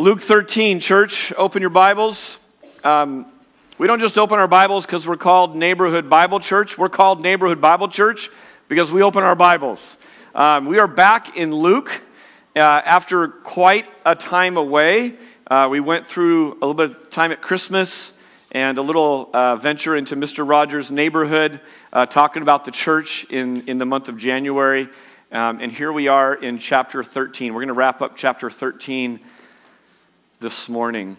Luke 13, church, open your Bibles. Um, we don't just open our Bibles because we're called Neighborhood Bible Church. We're called Neighborhood Bible Church because we open our Bibles. Um, we are back in Luke uh, after quite a time away. Uh, we went through a little bit of time at Christmas and a little uh, venture into Mr. Rogers' neighborhood, uh, talking about the church in, in the month of January. Um, and here we are in chapter 13. We're going to wrap up chapter 13 this morning.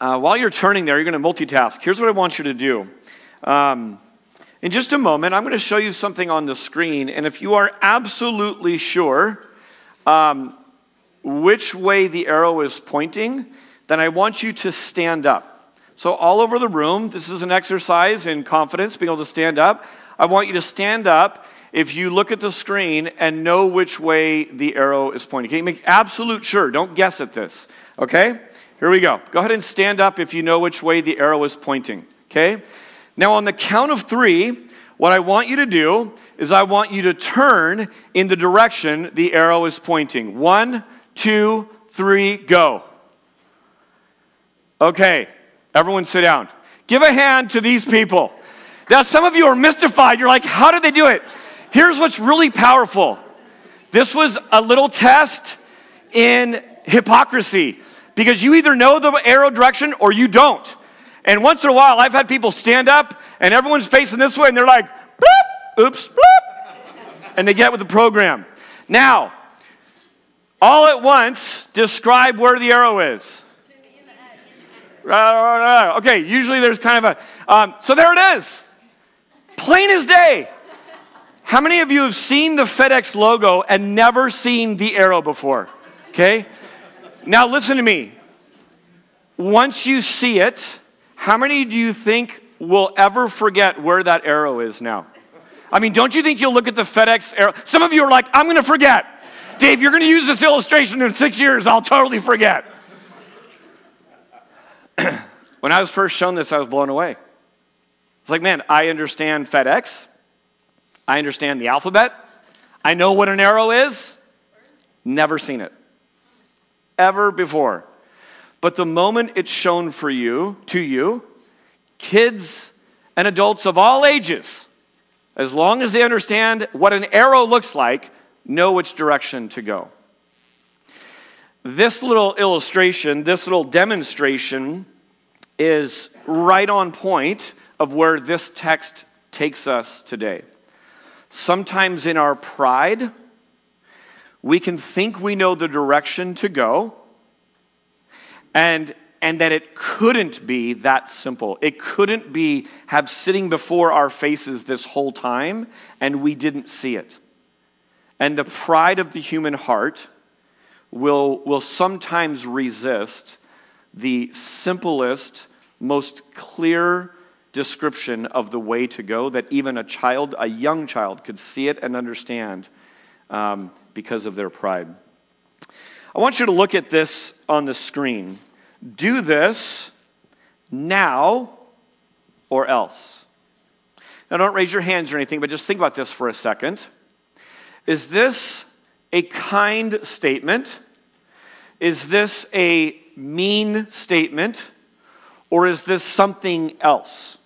Uh, while you're turning there, you're going to multitask. Here's what I want you to do. Um, in just a moment, I'm going to show you something on the screen, and if you are absolutely sure um, which way the arrow is pointing, then I want you to stand up. So, all over the room, this is an exercise in confidence, being able to stand up. I want you to stand up if you look at the screen and know which way the arrow is pointing. Okay, make absolute sure. Don't guess at this. Okay? Here we go. Go ahead and stand up if you know which way the arrow is pointing. Okay? Now, on the count of three, what I want you to do is I want you to turn in the direction the arrow is pointing. One, two, three, go. Okay, everyone sit down. Give a hand to these people. Now, some of you are mystified. You're like, how did they do it? Here's what's really powerful this was a little test in hypocrisy because you either know the arrow direction or you don't. And once in a while, I've had people stand up and everyone's facing this way and they're like, bloop, oops, bloop, and they get with the program. Now, all at once, describe where the arrow is. Okay, usually there's kind of a, um, so there it is. Plain as day. How many of you have seen the FedEx logo and never seen the arrow before? Okay? Now, listen to me. Once you see it, how many do you think will ever forget where that arrow is now? I mean, don't you think you'll look at the FedEx arrow? Some of you are like, I'm going to forget. Dave, you're going to use this illustration in six years. I'll totally forget. when I was first shown this, I was blown away. It's like, man, I understand FedEx. I understand the alphabet. I know what an arrow is. Never seen it ever before. But the moment it's shown for you, to you, kids and adults of all ages, as long as they understand what an arrow looks like, know which direction to go. This little illustration, this little demonstration, is right on point of where this text takes us today. Sometimes in our pride, we can think we know the direction to go, and, and that it couldn't be that simple. It couldn't be have sitting before our faces this whole time, and we didn't see it. And the pride of the human heart will, will sometimes resist the simplest, most clear description of the way to go that even a child, a young child, could see it and understand. Um, because of their pride. I want you to look at this on the screen. Do this now or else. Now, don't raise your hands or anything, but just think about this for a second. Is this a kind statement? Is this a mean statement? Or is this something else?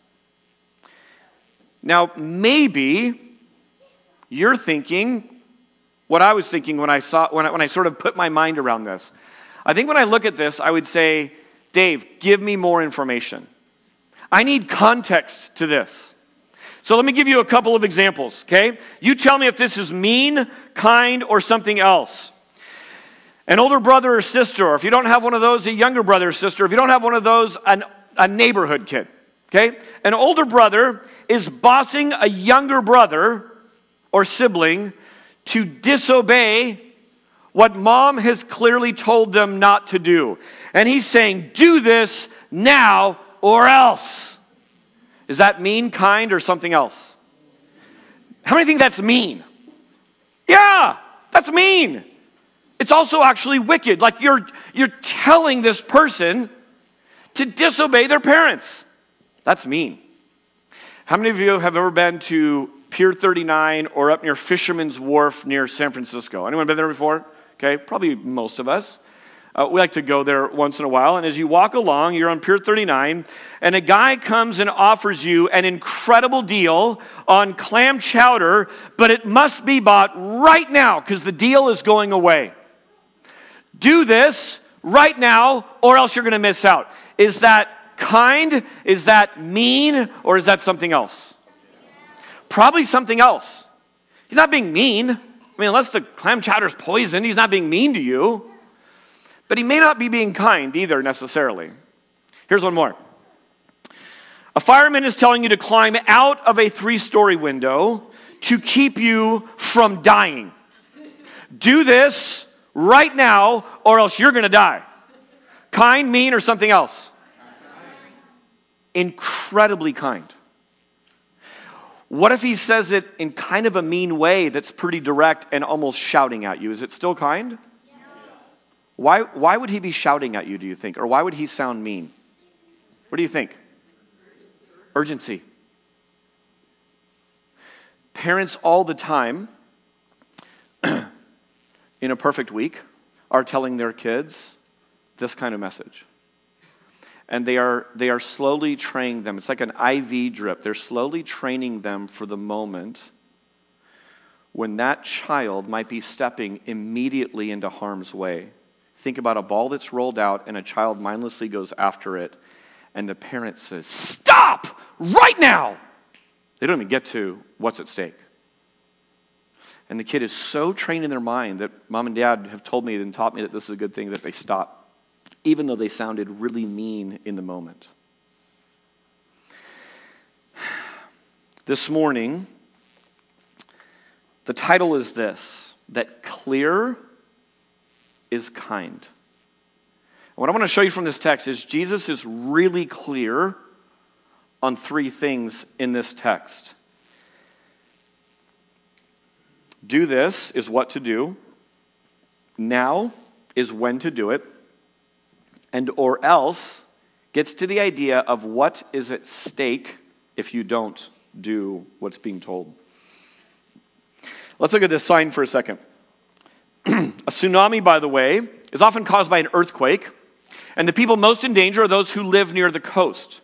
Now, maybe you're thinking, what I was thinking when I saw when I, when I sort of put my mind around this. I think when I look at this, I would say, Dave, give me more information. I need context to this. So let me give you a couple of examples, okay? You tell me if this is mean, kind, or something else. An older brother or sister, or if you don't have one of those, a younger brother or sister. If you don't have one of those, an, a neighborhood kid, okay? An older brother is bossing a younger brother or sibling to disobey what mom has clearly told them not to do. And he's saying, Do this now or else. Is that mean, kind, or something else? How many think that's mean? Yeah, that's mean. It's also actually wicked. Like you're, you're telling this person to disobey their parents. That's mean. How many of you have ever been to Pier 39 or up near Fisherman's Wharf near San Francisco. Anyone been there before? Okay, probably most of us. Uh, we like to go there once in a while. And as you walk along, you're on Pier 39, and a guy comes and offers you an incredible deal on clam chowder, but it must be bought right now because the deal is going away. Do this right now, or else you're going to miss out. Is that kind? Is that mean? Or is that something else? Probably something else. He's not being mean. I mean, unless the clam chowder's poisoned, he's not being mean to you. But he may not be being kind either, necessarily. Here's one more. A fireman is telling you to climb out of a three story window to keep you from dying. Do this right now, or else you're going to die. Kind, mean, or something else? Incredibly kind. What if he says it in kind of a mean way that's pretty direct and almost shouting at you? Is it still kind? Why, why would he be shouting at you, do you think? Or why would he sound mean? What do you think? Urgency. Parents all the time, in a perfect week, are telling their kids this kind of message. And they are, they are slowly training them. It's like an IV drip. They're slowly training them for the moment when that child might be stepping immediately into harm's way. Think about a ball that's rolled out and a child mindlessly goes after it, and the parent says, Stop right now! They don't even get to what's at stake. And the kid is so trained in their mind that mom and dad have told me and taught me that this is a good thing that they stop, even though they sounded really mean in the moment. This morning, the title is this that clear is kind. What I want to show you from this text is Jesus is really clear on three things in this text. Do this is what to do. Now is when to do it. And or else gets to the idea of what is at stake if you don't do what's being told. Let's look at this sign for a second. a tsunami, by the way, is often caused by an earthquake, and the people most in danger are those who live near the coast.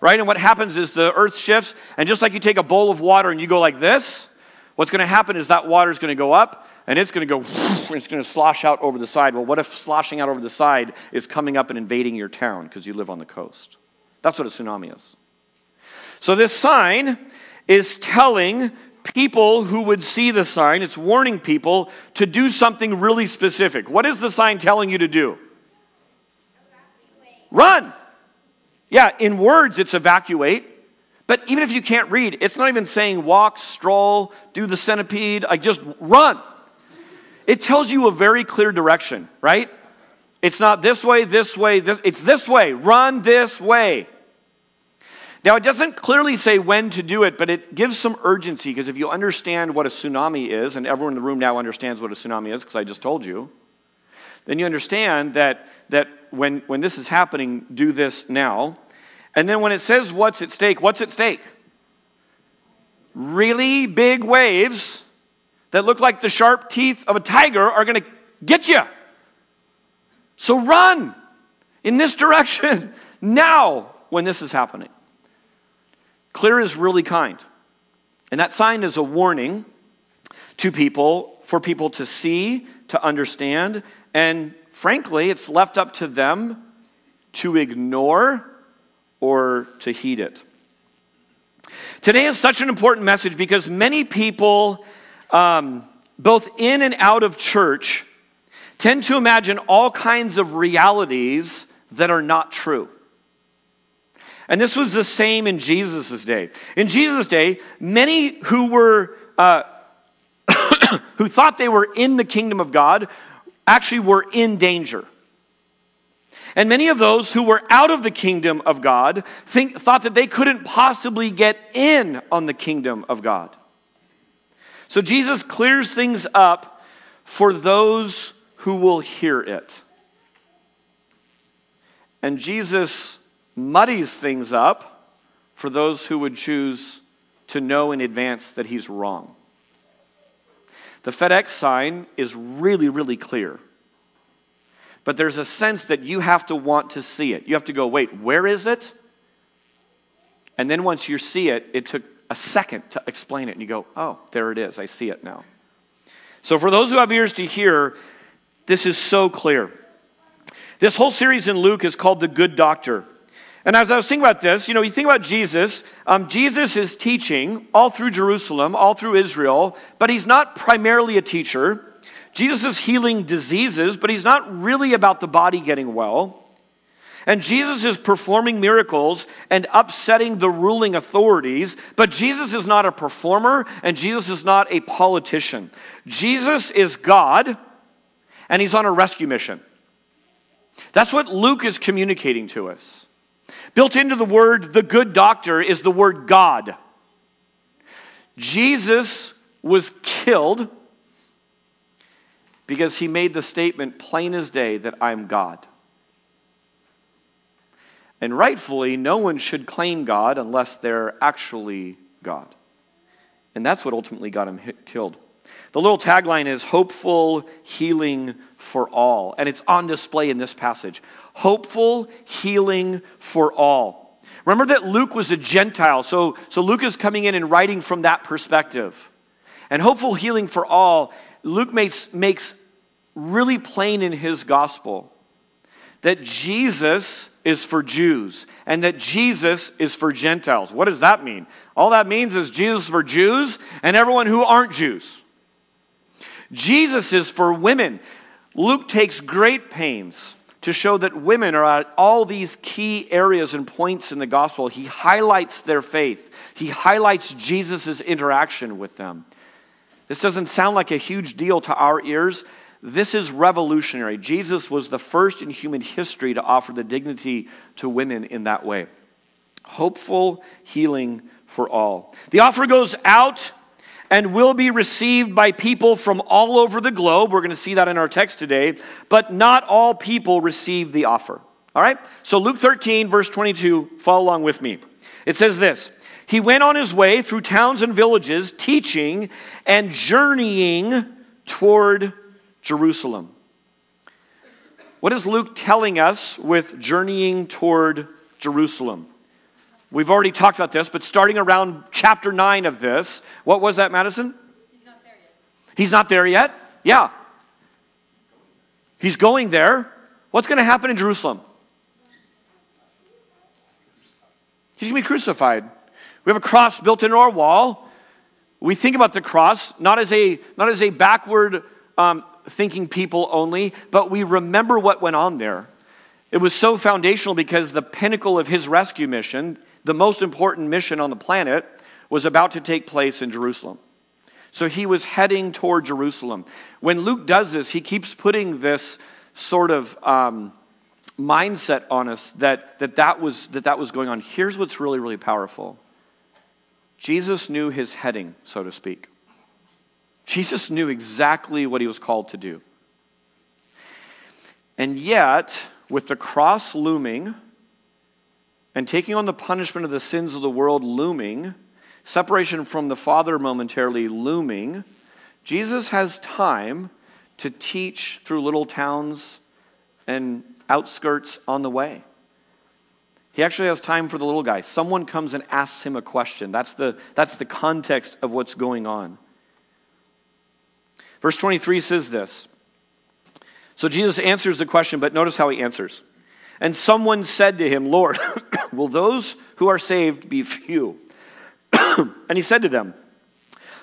Right? And what happens is the earth shifts, and just like you take a bowl of water and you go like this, what's going to happen is that water is going to go up and it's going to go, it's going to slosh out over the side. Well, what if sloshing out over the side is coming up and invading your town because you live on the coast? That's what a tsunami is. So this sign is telling people who would see the sign, it's warning people to do something really specific. What is the sign telling you to do? Run. Yeah, in words, it's evacuate. But even if you can't read, it's not even saying walk, stroll, do the centipede, like just run. It tells you a very clear direction, right? It's not this way, this way, this, it's this way. Run this way. Now, it doesn't clearly say when to do it, but it gives some urgency because if you understand what a tsunami is, and everyone in the room now understands what a tsunami is because I just told you, then you understand that, that when, when this is happening, do this now. And then when it says what's at stake, what's at stake? Really big waves that look like the sharp teeth of a tiger are going to get you. So run in this direction now when this is happening. Clear is really kind. And that sign is a warning to people for people to see, to understand, and frankly, it's left up to them to ignore or to heed it. Today is such an important message because many people, um, both in and out of church, tend to imagine all kinds of realities that are not true. And this was the same in Jesus' day. In Jesus' day, many who were uh, who thought they were in the kingdom of God actually were in danger. And many of those who were out of the kingdom of God think, thought that they couldn't possibly get in on the kingdom of God. So Jesus clears things up for those who will hear it. And Jesus muddies things up for those who would choose to know in advance that he's wrong. The FedEx sign is really, really clear. But there's a sense that you have to want to see it. You have to go, wait, where is it? And then once you see it, it took a second to explain it. And you go, oh, there it is. I see it now. So for those who have ears to hear, this is so clear. This whole series in Luke is called The Good Doctor. And as I was thinking about this, you know, you think about Jesus, um, Jesus is teaching all through Jerusalem, all through Israel, but he's not primarily a teacher. Jesus is healing diseases, but he's not really about the body getting well. And Jesus is performing miracles and upsetting the ruling authorities, but Jesus is not a performer and Jesus is not a politician. Jesus is God and he's on a rescue mission. That's what Luke is communicating to us. Built into the word, the good doctor, is the word God. Jesus was killed because he made the statement plain as day that I'm God. And rightfully, no one should claim God unless they're actually God. And that's what ultimately got him hit, killed. The little tagline is hopeful healing for all. And it's on display in this passage. Hopeful healing for all. Remember that Luke was a Gentile, so, so Luke is coming in and writing from that perspective. And hopeful healing for all, Luke makes, makes really plain in his gospel that Jesus is for Jews and that Jesus is for Gentiles. What does that mean? All that means is Jesus for Jews and everyone who aren't Jews. Jesus is for women. Luke takes great pains to show that women are at all these key areas and points in the gospel. He highlights their faith, he highlights Jesus' interaction with them. This doesn't sound like a huge deal to our ears. This is revolutionary. Jesus was the first in human history to offer the dignity to women in that way. Hopeful healing for all. The offer goes out and will be received by people from all over the globe. We're going to see that in our text today, but not all people receive the offer. All right? So, Luke 13, verse 22, follow along with me. It says this He went on his way through towns and villages, teaching and journeying toward Jerusalem. What is Luke telling us with journeying toward Jerusalem? We've already talked about this, but starting around chapter 9 of this, what was that, Madison? He's not there yet. He's not there yet? Yeah. He's going there. What's going to happen in Jerusalem? He's going to be crucified. We have a cross built into our wall. We think about the cross not as a, not as a backward um, thinking people only, but we remember what went on there. It was so foundational because the pinnacle of his rescue mission, the most important mission on the planet, was about to take place in Jerusalem. So he was heading toward Jerusalem. When Luke does this, he keeps putting this sort of um, mindset on us that, that, that, was, that that was going on. Here's what's really, really powerful Jesus knew his heading, so to speak. Jesus knew exactly what he was called to do. And yet, with the cross looming, and taking on the punishment of the sins of the world looming, separation from the Father momentarily looming, Jesus has time to teach through little towns and outskirts on the way. He actually has time for the little guy. Someone comes and asks him a question. That's the, that's the context of what's going on. Verse 23 says this. So Jesus answers the question, but notice how he answers. And someone said to him, Lord, will those who are saved be few? and he said to them,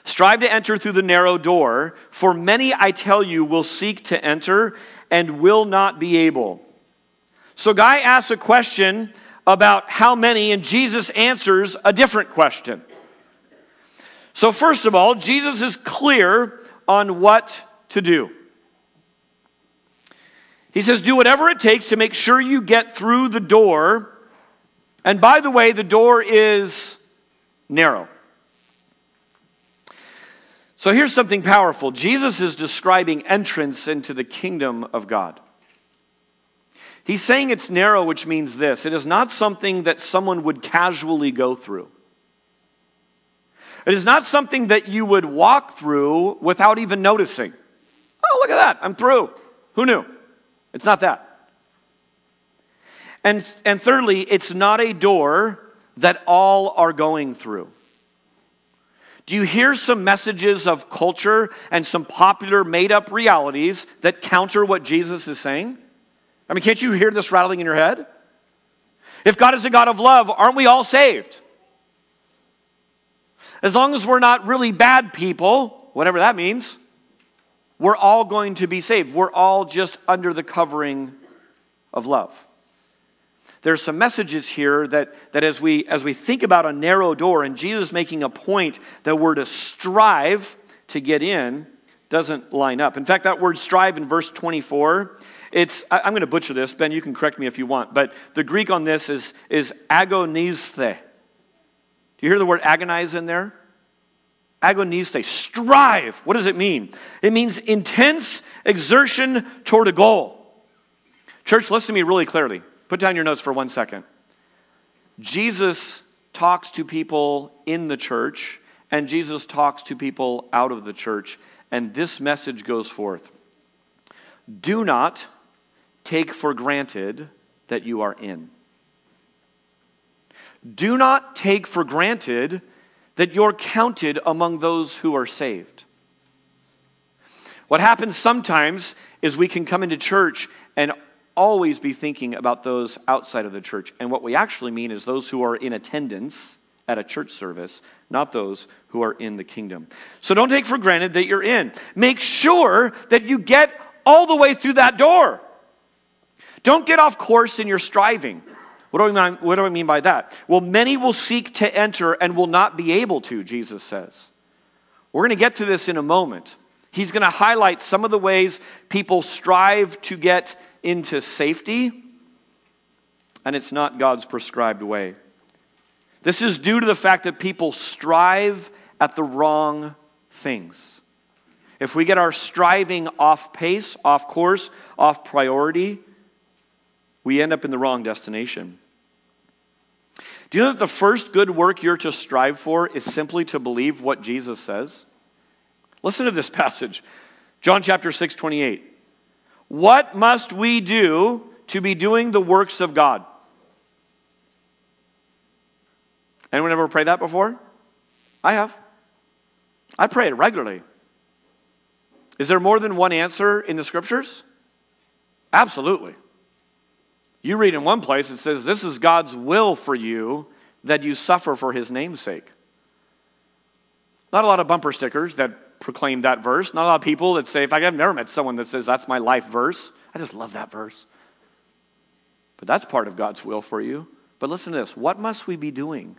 Strive to enter through the narrow door, for many, I tell you, will seek to enter and will not be able. So, Guy asks a question about how many, and Jesus answers a different question. So, first of all, Jesus is clear on what to do. He says, Do whatever it takes to make sure you get through the door. And by the way, the door is narrow. So here's something powerful Jesus is describing entrance into the kingdom of God. He's saying it's narrow, which means this it is not something that someone would casually go through. It is not something that you would walk through without even noticing. Oh, look at that, I'm through. Who knew? It's not that. And, and thirdly, it's not a door that all are going through. Do you hear some messages of culture and some popular made up realities that counter what Jesus is saying? I mean, can't you hear this rattling in your head? If God is a God of love, aren't we all saved? As long as we're not really bad people, whatever that means, we're all going to be saved. We're all just under the covering of love. There's some messages here that, that as, we, as we think about a narrow door and Jesus making a point that we're to strive to get in, doesn't line up. In fact, that word strive in verse 24, it's, I, am going to butcher this. Ben, you can correct me if you want, but the Greek on this is, is agonizthe. Do you hear the word agonize in there? Agoniste, strive. What does it mean? It means intense exertion toward a goal. Church, listen to me really clearly. Put down your notes for one second. Jesus talks to people in the church, and Jesus talks to people out of the church, and this message goes forth. Do not take for granted that you are in. Do not take for granted that you're counted among those who are saved. What happens sometimes is we can come into church and always be thinking about those outside of the church. And what we actually mean is those who are in attendance at a church service, not those who are in the kingdom. So don't take for granted that you're in. Make sure that you get all the way through that door. Don't get off course in your striving. What do, I mean, what do I mean by that? Well, many will seek to enter and will not be able to, Jesus says. We're going to get to this in a moment. He's going to highlight some of the ways people strive to get into safety, and it's not God's prescribed way. This is due to the fact that people strive at the wrong things. If we get our striving off pace, off course, off priority, we end up in the wrong destination. Do you know that the first good work you're to strive for is simply to believe what Jesus says? Listen to this passage. John chapter 6, 28. What must we do to be doing the works of God? Anyone ever pray that before? I have. I pray it regularly. Is there more than one answer in the scriptures? Absolutely. You read in one place, it says, This is God's will for you that you suffer for his name's sake. Not a lot of bumper stickers that proclaim that verse. Not a lot of people that say, if I've never met someone that says that's my life verse. I just love that verse. But that's part of God's will for you. But listen to this what must we be doing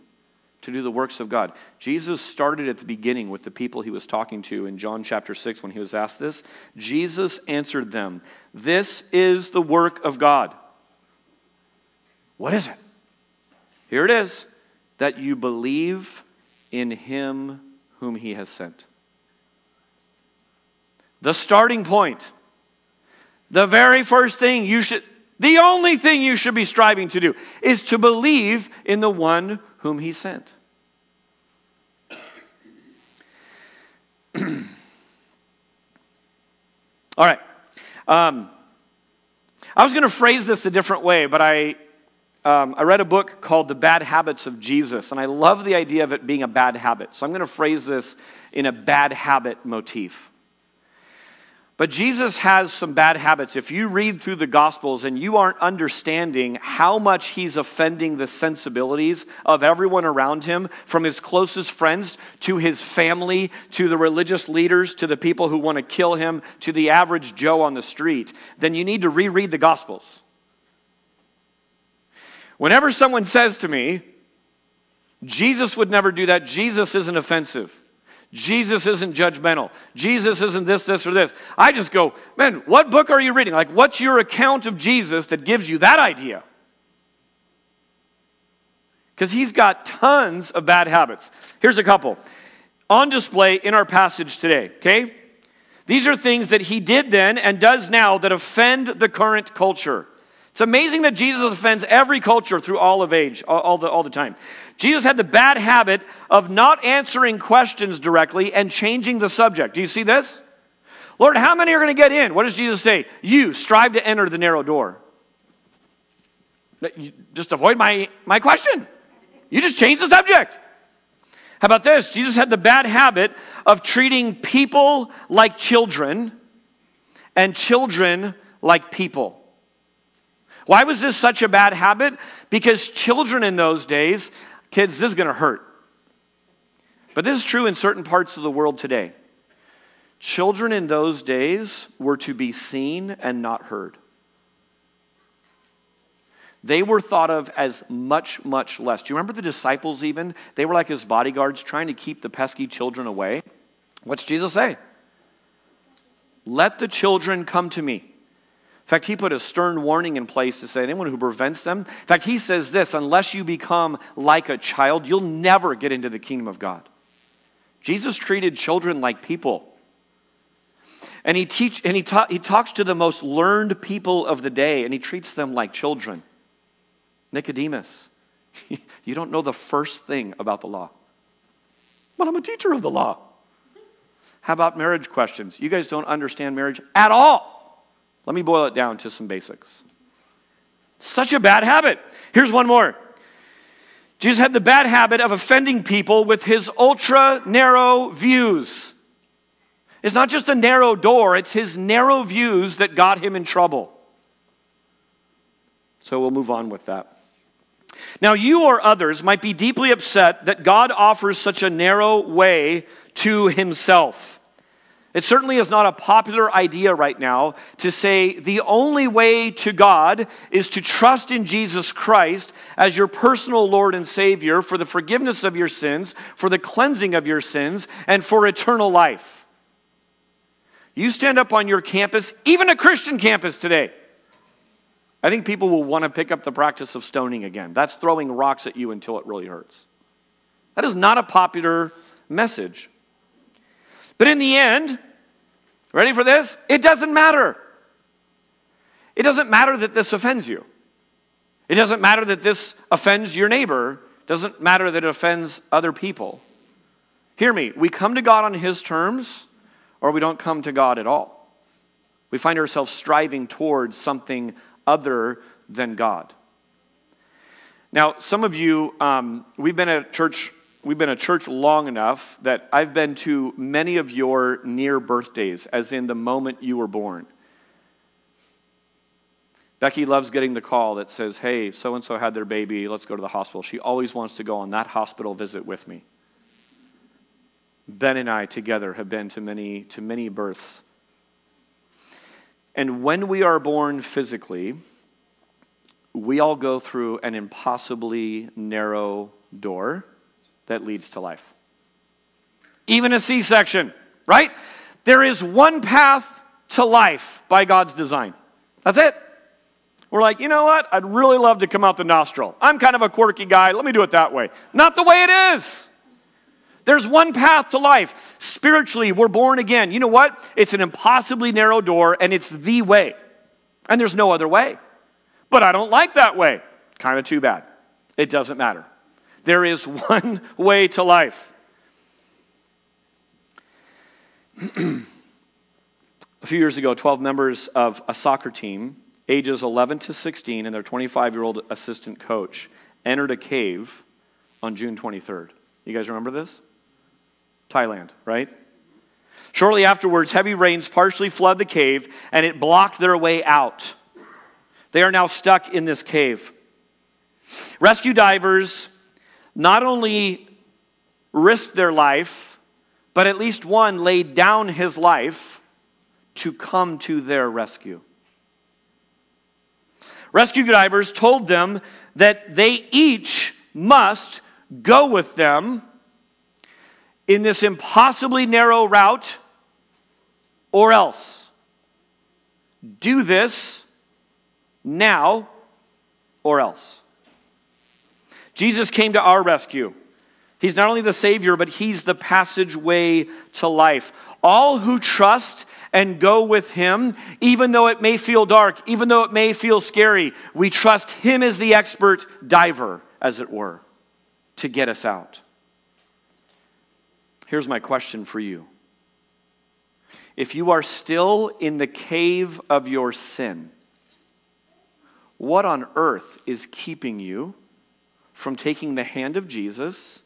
to do the works of God? Jesus started at the beginning with the people he was talking to in John chapter 6 when he was asked this. Jesus answered them, This is the work of God what is it? Here it is that you believe in him whom he has sent. The starting point, the very first thing you should, the only thing you should be striving to do is to believe in the one whom he sent. All right. Um, I was going to phrase this a different way, but I, um, I read a book called The Bad Habits of Jesus, and I love the idea of it being a bad habit. So I'm going to phrase this in a bad habit motif. But Jesus has some bad habits. If you read through the Gospels and you aren't understanding how much he's offending the sensibilities of everyone around him, from his closest friends to his family, to the religious leaders, to the people who want to kill him, to the average Joe on the street, then you need to reread the Gospels. Whenever someone says to me, Jesus would never do that, Jesus isn't offensive. Jesus isn't judgmental. Jesus isn't this, this, or this. I just go, man, what book are you reading? Like, what's your account of Jesus that gives you that idea? Because he's got tons of bad habits. Here's a couple on display in our passage today, okay? These are things that he did then and does now that offend the current culture. It's amazing that Jesus offends every culture through all of age, all, the, all the time. Jesus had the bad habit of not answering questions directly and changing the subject. Do you see this? Lord, how many are going to get in? What does Jesus say? You strive to enter the narrow door. Just avoid my, my question. You just change the subject. How about this? Jesus had the bad habit of treating people like children and children like people. Why was this such a bad habit? Because children in those days, kids, this is going to hurt. But this is true in certain parts of the world today. Children in those days were to be seen and not heard. They were thought of as much, much less. Do you remember the disciples, even? They were like his bodyguards trying to keep the pesky children away. What's Jesus say? Let the children come to me. In fact, he put a stern warning in place to say anyone who prevents them. In fact, he says this unless you become like a child, you'll never get into the kingdom of God. Jesus treated children like people. And he, teach, and he, ta- he talks to the most learned people of the day, and he treats them like children. Nicodemus, you don't know the first thing about the law. But I'm a teacher of the law. How about marriage questions? You guys don't understand marriage at all. Let me boil it down to some basics. Such a bad habit. Here's one more. Jesus had the bad habit of offending people with his ultra narrow views. It's not just a narrow door, it's his narrow views that got him in trouble. So we'll move on with that. Now, you or others might be deeply upset that God offers such a narrow way to himself. It certainly is not a popular idea right now to say the only way to God is to trust in Jesus Christ as your personal Lord and Savior for the forgiveness of your sins, for the cleansing of your sins, and for eternal life. You stand up on your campus, even a Christian campus today. I think people will want to pick up the practice of stoning again. That's throwing rocks at you until it really hurts. That is not a popular message. But in the end, ready for this? It doesn't matter. It doesn't matter that this offends you. It doesn't matter that this offends your neighbor. It doesn't matter that it offends other people. Hear me. We come to God on His terms, or we don't come to God at all. We find ourselves striving towards something other than God. Now, some of you, um, we've been at church. We've been a church long enough that I've been to many of your near birthdays, as in the moment you were born. Becky loves getting the call that says, Hey, so and so had their baby, let's go to the hospital. She always wants to go on that hospital visit with me. Ben and I together have been to many, to many births. And when we are born physically, we all go through an impossibly narrow door that leads to life. Even a C section, right? There is one path to life by God's design. That's it. We're like, you know what? I'd really love to come out the nostril. I'm kind of a quirky guy. Let me do it that way. Not the way it is. There's one path to life. Spiritually, we're born again. You know what? It's an impossibly narrow door, and it's the way. And there's no other way. But I don't like that way. Kind of too bad. It doesn't matter. There is one way to life. a few years ago, 12 members of a soccer team, ages 11 to 16, and their 25 year old assistant coach, entered a cave on June 23rd. You guys remember this? Thailand, right? Shortly afterwards, heavy rains partially flood the cave and it blocked their way out. They are now stuck in this cave. Rescue divers not only risked their life, but at least one laid down his life to come to their rescue. Rescue divers told them that they each must go with them in this impossibly narrow route, or else. Do this now, or else. Jesus came to our rescue. He's not only the Savior, but He's the passageway to life. All who trust and go with Him, even though it may feel dark, even though it may feel scary, we trust Him as the expert diver, as it were, to get us out. Here's my question for you if you are still in the cave of your sin, what on earth is keeping you from taking the hand of Jesus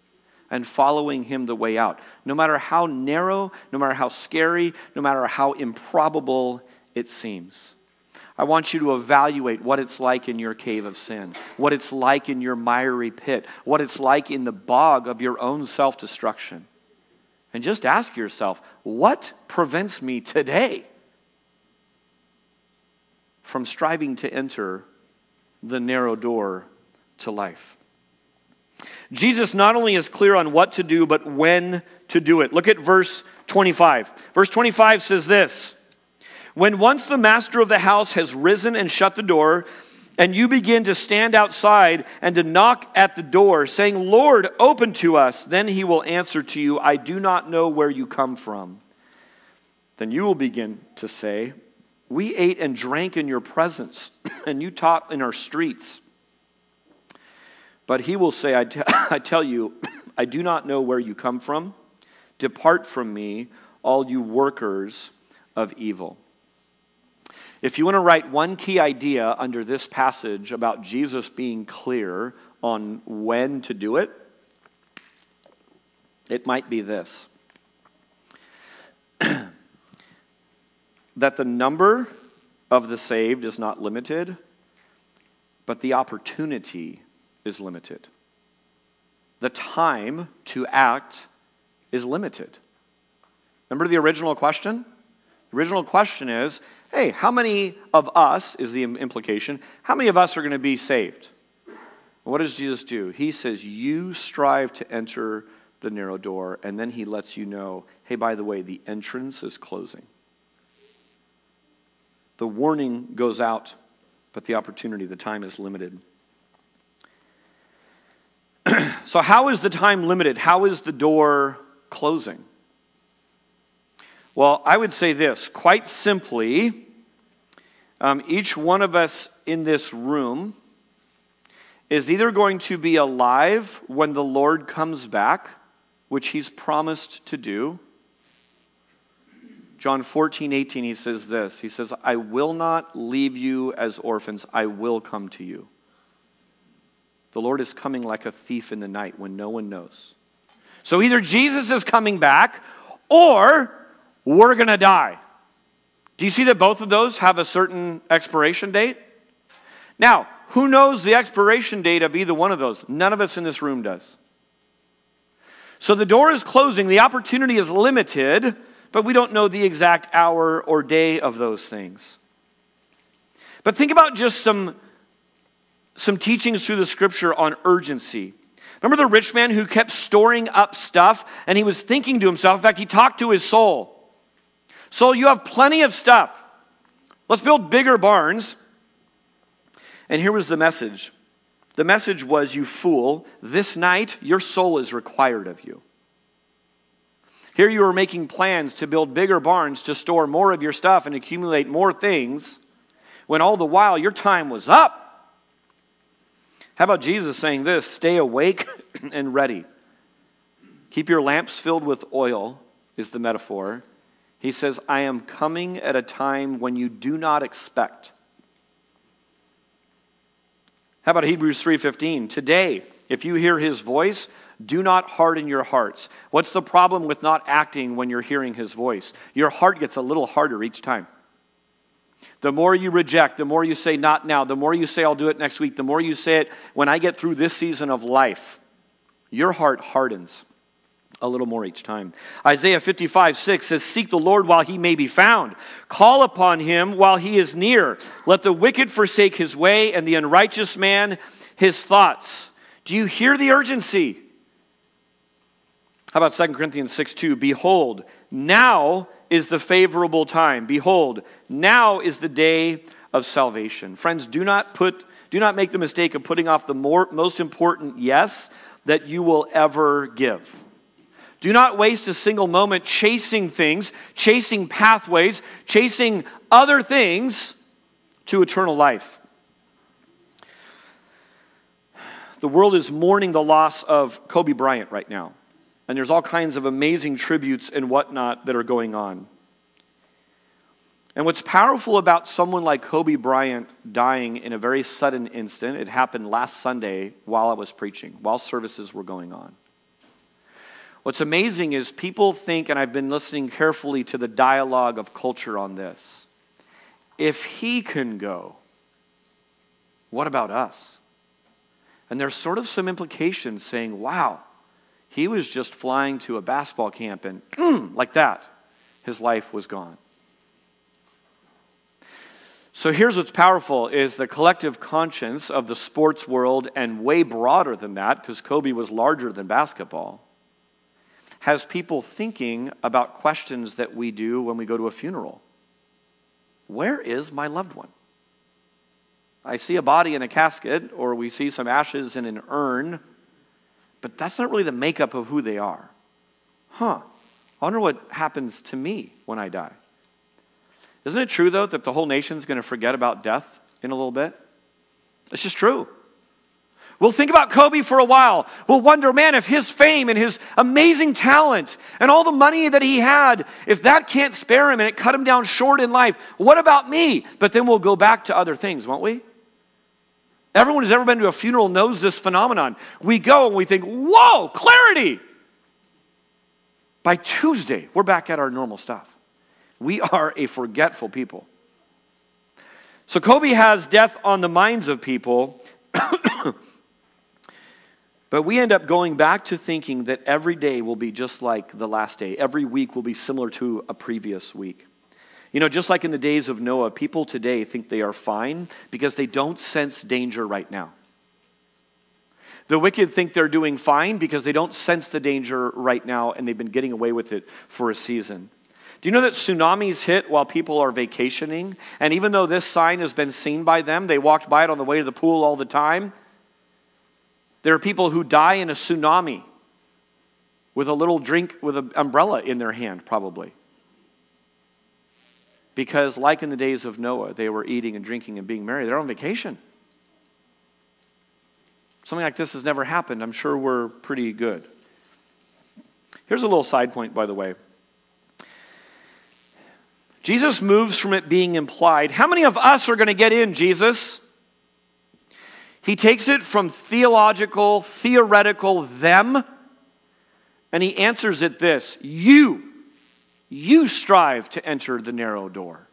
and following him the way out? No matter how narrow, no matter how scary, no matter how improbable it seems. I want you to evaluate what it's like in your cave of sin, what it's like in your miry pit, what it's like in the bog of your own self destruction. And just ask yourself, what prevents me today from striving to enter the narrow door to life? Jesus not only is clear on what to do, but when to do it. Look at verse 25. Verse 25 says this when once the master of the house has risen and shut the door, and you begin to stand outside and to knock at the door, saying, Lord, open to us, then he will answer to you, I do not know where you come from. Then you will begin to say, We ate and drank in your presence, and you taught in our streets. But he will say, I, t- I tell you, I do not know where you come from. Depart from me, all you workers of evil. If you want to write one key idea under this passage about Jesus being clear on when to do it, it might be this that the number of the saved is not limited, but the opportunity is limited. The time to act is limited. Remember the original question? The original question is hey, how many of us, is the implication, how many of us are going to be saved? What does Jesus do? He says, You strive to enter the narrow door, and then he lets you know, hey, by the way, the entrance is closing. The warning goes out, but the opportunity, the time is limited. So, how is the time limited? How is the door closing? Well, I would say this quite simply um, each one of us in this room is either going to be alive when the Lord comes back, which he's promised to do. John 14, 18, he says this He says, I will not leave you as orphans, I will come to you. The Lord is coming like a thief in the night when no one knows. So either Jesus is coming back or we're going to die. Do you see that both of those have a certain expiration date? Now, who knows the expiration date of either one of those? None of us in this room does. So the door is closing, the opportunity is limited, but we don't know the exact hour or day of those things. But think about just some, some teachings through the scripture on urgency. Remember the rich man who kept storing up stuff and he was thinking to himself, in fact, he talked to his soul. So you have plenty of stuff. Let's build bigger barns. And here was the message the message was, You fool, this night your soul is required of you. Here you are making plans to build bigger barns to store more of your stuff and accumulate more things, when all the while your time was up. How about Jesus saying this stay awake and ready? Keep your lamps filled with oil, is the metaphor. He says, I am coming at a time when you do not expect. How about Hebrews 3:15? Today, if you hear his voice, do not harden your hearts. What's the problem with not acting when you're hearing his voice? Your heart gets a little harder each time. The more you reject, the more you say, not now, the more you say, I'll do it next week, the more you say it, when I get through this season of life, your heart hardens a little more each time. Isaiah 55, 6 says, Seek the Lord while he may be found. Call upon him while he is near. Let the wicked forsake his way and the unrighteous man his thoughts. Do you hear the urgency? How about 2 Corinthians 6, 2? Behold, now is the favorable time. Behold, now is the day of salvation. Friends, do not put do not make the mistake of putting off the more, most important yes that you will ever give. Do not waste a single moment chasing things, chasing pathways, chasing other things to eternal life. The world is mourning the loss of Kobe Bryant right now. And there's all kinds of amazing tributes and whatnot that are going on. And what's powerful about someone like Kobe Bryant dying in a very sudden instant, it happened last Sunday while I was preaching, while services were going on. What's amazing is people think, and I've been listening carefully to the dialogue of culture on this, if he can go, what about us? And there's sort of some implications saying, wow, he was just flying to a basketball camp and like that, his life was gone. So here's what's powerful is the collective conscience of the sports world and way broader than that because Kobe was larger than basketball has people thinking about questions that we do when we go to a funeral. Where is my loved one? I see a body in a casket or we see some ashes in an urn, but that's not really the makeup of who they are. Huh. I wonder what happens to me when I die. Isn't it true, though, that the whole nation's going to forget about death in a little bit? It's just true. We'll think about Kobe for a while. We'll wonder, man, if his fame and his amazing talent and all the money that he had, if that can't spare him and it cut him down short in life, what about me? But then we'll go back to other things, won't we? Everyone who's ever been to a funeral knows this phenomenon. We go and we think, whoa, clarity. By Tuesday, we're back at our normal stuff. We are a forgetful people. So Kobe has death on the minds of people, but we end up going back to thinking that every day will be just like the last day. Every week will be similar to a previous week. You know, just like in the days of Noah, people today think they are fine because they don't sense danger right now. The wicked think they're doing fine because they don't sense the danger right now and they've been getting away with it for a season. Do you know that tsunamis hit while people are vacationing? And even though this sign has been seen by them, they walked by it on the way to the pool all the time. There are people who die in a tsunami with a little drink with an umbrella in their hand, probably. Because, like in the days of Noah, they were eating and drinking and being merry. They're on vacation. Something like this has never happened. I'm sure we're pretty good. Here's a little side point, by the way. Jesus moves from it being implied. How many of us are going to get in, Jesus? He takes it from theological, theoretical them, and he answers it this You, you strive to enter the narrow door.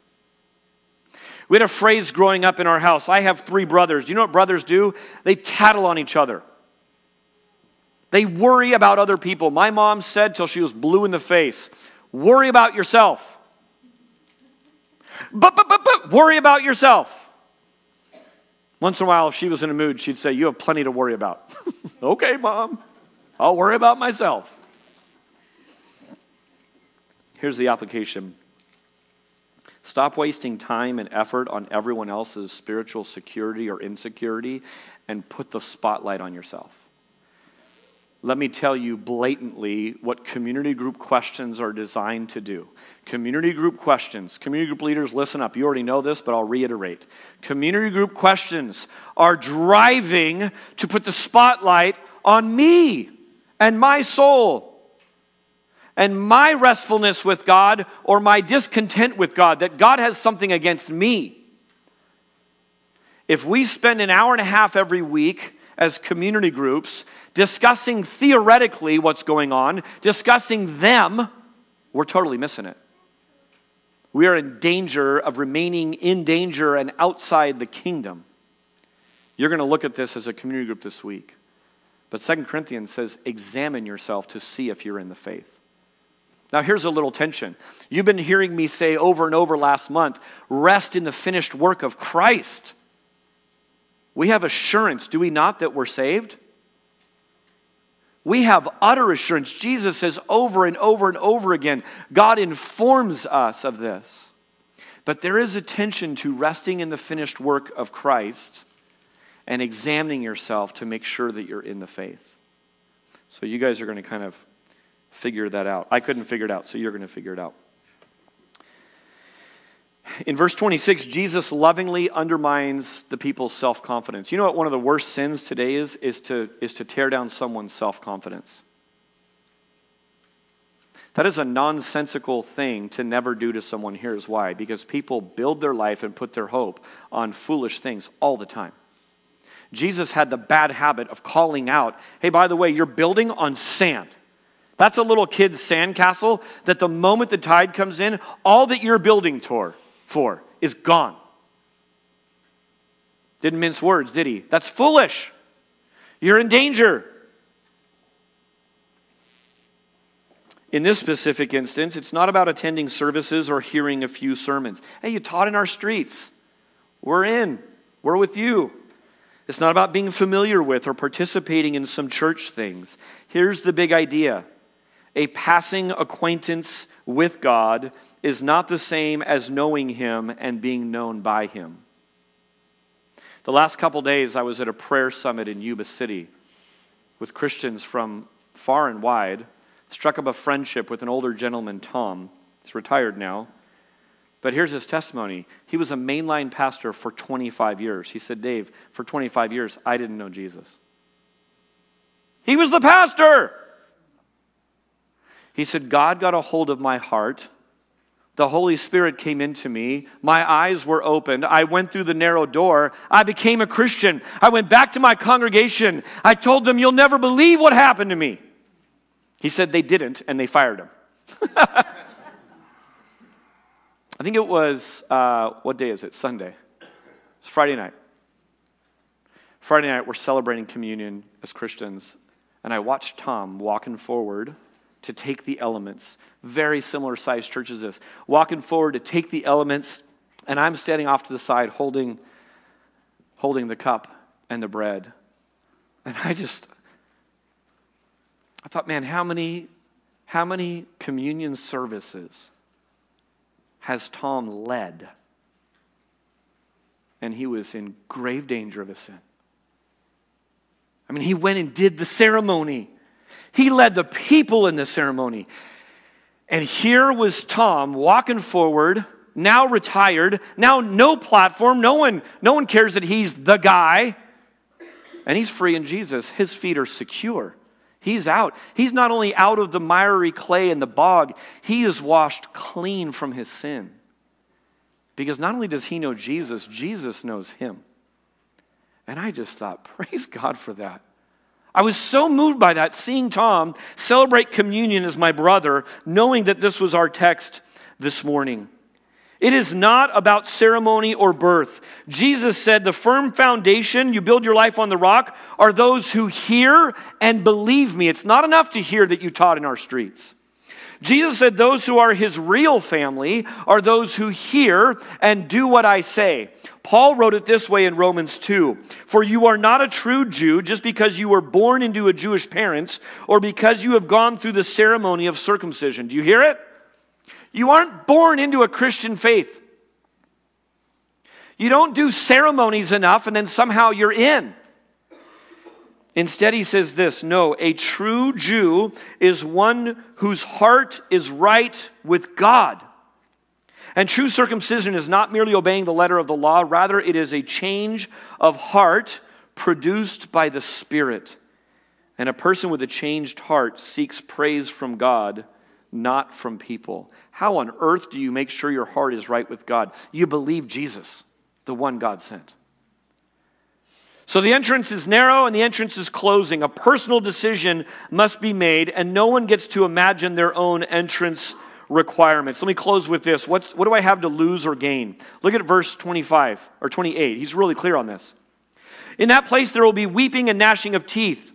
We had a phrase growing up in our house. I have three brothers. You know what brothers do? They tattle on each other. They worry about other people. My mom said till she was blue in the face, worry about yourself. But, but, but, but, worry about yourself. Once in a while, if she was in a mood, she'd say, You have plenty to worry about. okay, mom, I'll worry about myself. Here's the application Stop wasting time and effort on everyone else's spiritual security or insecurity and put the spotlight on yourself let me tell you blatantly what community group questions are designed to do. Community group questions, community group leaders, listen up. You already know this, but I'll reiterate. Community group questions are driving to put the spotlight on me and my soul and my restfulness with God or my discontent with God, that God has something against me. If we spend an hour and a half every week as community groups discussing theoretically what's going on, discussing them, we're totally missing it. We are in danger of remaining in danger and outside the kingdom. You're going to look at this as a community group this week. But Second Corinthians says, examine yourself to see if you're in the faith. Now, here's a little tension. You've been hearing me say over and over last month rest in the finished work of Christ. We have assurance, do we not, that we're saved? We have utter assurance. Jesus says over and over and over again, God informs us of this. But there is a tension to resting in the finished work of Christ and examining yourself to make sure that you're in the faith. So you guys are going to kind of figure that out. I couldn't figure it out, so you're going to figure it out. In verse 26, Jesus lovingly undermines the people's self confidence. You know what one of the worst sins today is? Is to, is to tear down someone's self confidence. That is a nonsensical thing to never do to someone. Here's why because people build their life and put their hope on foolish things all the time. Jesus had the bad habit of calling out, hey, by the way, you're building on sand. That's a little kid's sandcastle that the moment the tide comes in, all that you're building toward, for is gone. Didn't mince words, did he? That's foolish. You're in danger. In this specific instance, it's not about attending services or hearing a few sermons. Hey, you taught in our streets. We're in. We're with you. It's not about being familiar with or participating in some church things. Here's the big idea a passing acquaintance with God is not the same as knowing Him and being known by Him. The last couple days, I was at a prayer summit in Yuba City with Christians from far and wide, struck up a friendship with an older gentleman, Tom. He's retired now. But here's his testimony. He was a mainline pastor for 25 years. He said, Dave, for 25 years, I didn't know Jesus. He was the pastor. He said, God got a hold of my heart. The Holy Spirit came into me. My eyes were opened. I went through the narrow door. I became a Christian. I went back to my congregation. I told them, You'll never believe what happened to me. He said they didn't, and they fired him. I think it was, uh, what day is it? Sunday. It's Friday night. Friday night, we're celebrating communion as Christians, and I watched Tom walking forward to take the elements. Very similar sized church as this. Walking forward to take the elements, and I'm standing off to the side holding, holding the cup and the bread. And I just, I thought, man, how many, how many communion services has Tom led? And he was in grave danger of a sin. I mean, he went and did the ceremony. He led the people in the ceremony. And here was Tom walking forward, now retired, now no platform, no one, no one cares that he's the guy. And he's free in Jesus. His feet are secure. He's out. He's not only out of the miry clay and the bog, he is washed clean from his sin. Because not only does he know Jesus, Jesus knows him. And I just thought, praise God for that. I was so moved by that, seeing Tom celebrate communion as my brother, knowing that this was our text this morning. It is not about ceremony or birth. Jesus said the firm foundation, you build your life on the rock, are those who hear and believe me. It's not enough to hear that you taught in our streets. Jesus said those who are his real family are those who hear and do what I say. Paul wrote it this way in Romans 2 For you are not a true Jew just because you were born into a Jewish parents or because you have gone through the ceremony of circumcision. Do you hear it? You aren't born into a Christian faith. You don't do ceremonies enough and then somehow you're in. Instead, he says this No, a true Jew is one whose heart is right with God. And true circumcision is not merely obeying the letter of the law, rather, it is a change of heart produced by the Spirit. And a person with a changed heart seeks praise from God not from people. How on earth do you make sure your heart is right with God? You believe Jesus, the one God sent. So the entrance is narrow and the entrance is closing. A personal decision must be made, and no one gets to imagine their own entrance requirements. Let me close with this. What's, what do I have to lose or gain? Look at verse 25 or 28. He's really clear on this. In that place there will be weeping and gnashing of teeth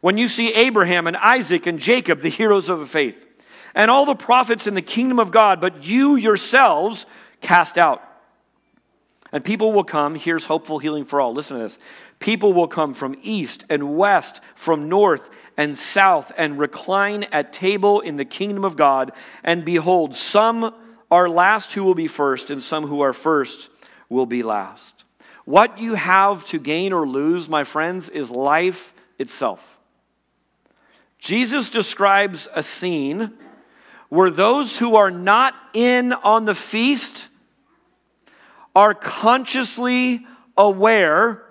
when you see Abraham and Isaac and Jacob, the heroes of the faith and all the prophets in the kingdom of God, but you yourselves cast out. And people will come, here's hopeful healing for all. Listen to this. People will come from east and west, from north and south, and recline at table in the kingdom of God. And behold, some are last who will be first, and some who are first will be last. What you have to gain or lose, my friends, is life itself. Jesus describes a scene where those who are not in on the feast are consciously aware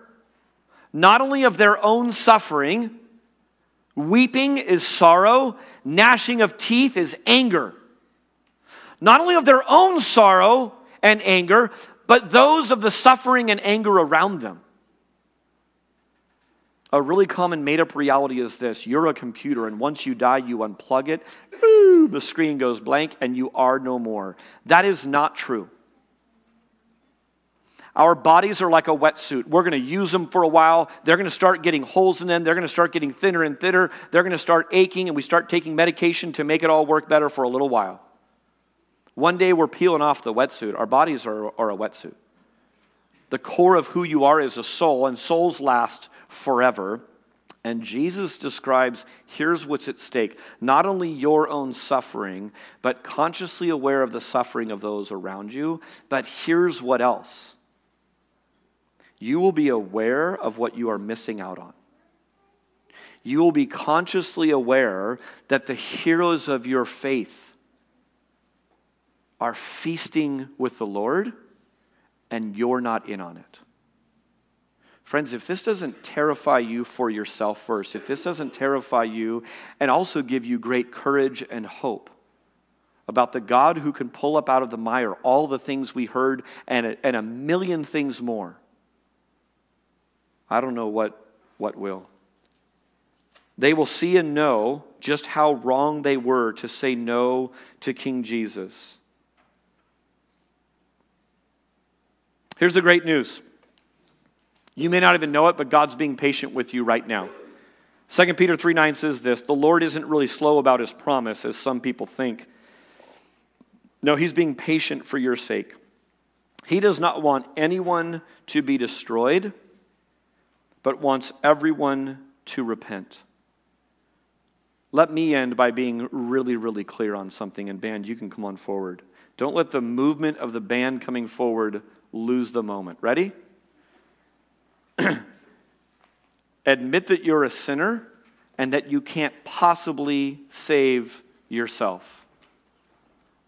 not only of their own suffering, Weeping is sorrow, gnashing of teeth is anger. Not only of their own sorrow and anger, but those of the suffering and anger around them. A really common made up reality is this you're a computer, and once you die, you unplug it, the screen goes blank, and you are no more. That is not true. Our bodies are like a wetsuit. We're going to use them for a while. They're going to start getting holes in them. They're going to start getting thinner and thinner. They're going to start aching, and we start taking medication to make it all work better for a little while. One day we're peeling off the wetsuit. Our bodies are, are a wetsuit. The core of who you are is a soul, and souls last forever. And Jesus describes here's what's at stake not only your own suffering, but consciously aware of the suffering of those around you. But here's what else you will be aware of what you are missing out on. You will be consciously aware that the heroes of your faith are feasting with the Lord and you're not in on it. Friends, if this doesn't terrify you for yourself first, if this doesn't terrify you and also give you great courage and hope about the God who can pull up out of the mire all the things we heard and a, and a million things more, I don't know what, what will. They will see and know just how wrong they were to say no to King Jesus. Here's the great news. You may not even know it, but God's being patient with you right now. 2 Peter 3 9 says this The Lord isn't really slow about his promise, as some people think. No, he's being patient for your sake. He does not want anyone to be destroyed, but wants everyone to repent. Let me end by being really, really clear on something, and band, you can come on forward. Don't let the movement of the band coming forward lose the moment. Ready? admit that you're a sinner and that you can't possibly save yourself.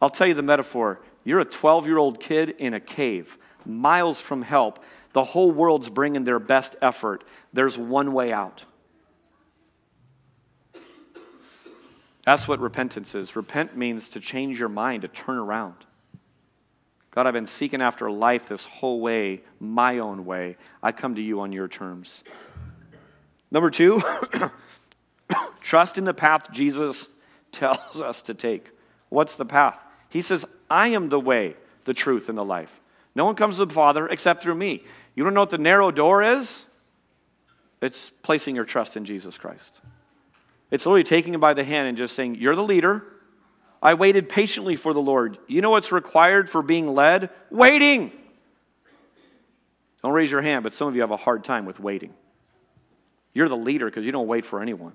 I'll tell you the metaphor. You're a 12 year old kid in a cave, miles from help. The whole world's bringing their best effort. There's one way out. That's what repentance is. Repent means to change your mind, to turn around. God, I've been seeking after life this whole way, my own way. I come to you on your terms. Number two, trust in the path Jesus tells us to take. What's the path? He says, I am the way, the truth, and the life. No one comes to the Father except through me. You don't know what the narrow door is? It's placing your trust in Jesus Christ. It's literally taking him by the hand and just saying, You're the leader. I waited patiently for the Lord. You know what's required for being led? Waiting. Don't raise your hand, but some of you have a hard time with waiting. You're the leader because you don't wait for anyone.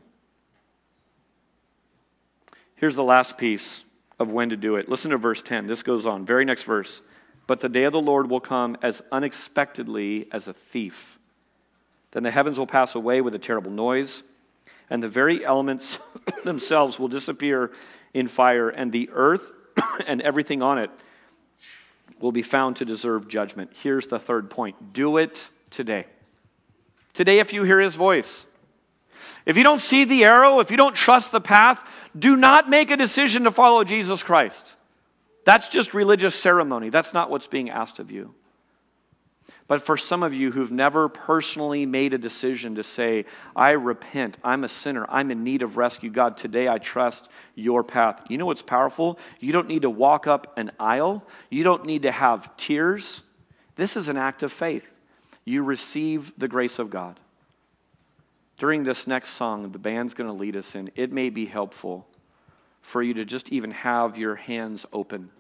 Here's the last piece of when to do it. Listen to verse 10. This goes on. Very next verse. But the day of the Lord will come as unexpectedly as a thief. Then the heavens will pass away with a terrible noise, and the very elements themselves will disappear in fire, and the earth and everything on it will be found to deserve judgment. Here's the third point do it today. Today, if you hear his voice, if you don't see the arrow, if you don't trust the path, do not make a decision to follow Jesus Christ. That's just religious ceremony. That's not what's being asked of you. But for some of you who've never personally made a decision to say, I repent, I'm a sinner, I'm in need of rescue, God, today I trust your path. You know what's powerful? You don't need to walk up an aisle, you don't need to have tears. This is an act of faith. You receive the grace of God. During this next song, the band's going to lead us in. It may be helpful for you to just even have your hands open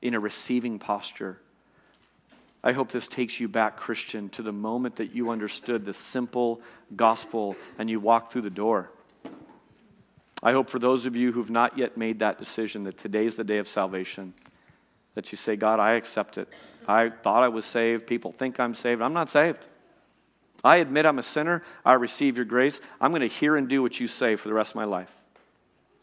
in a receiving posture I hope this takes you back, Christian, to the moment that you understood the simple gospel and you walked through the door. I hope for those of you who've not yet made that decision that today's the day of salvation, that you say, God, I accept it. I thought I was saved. People think I'm saved. I'm not saved. I admit I'm a sinner. I receive your grace. I'm going to hear and do what you say for the rest of my life.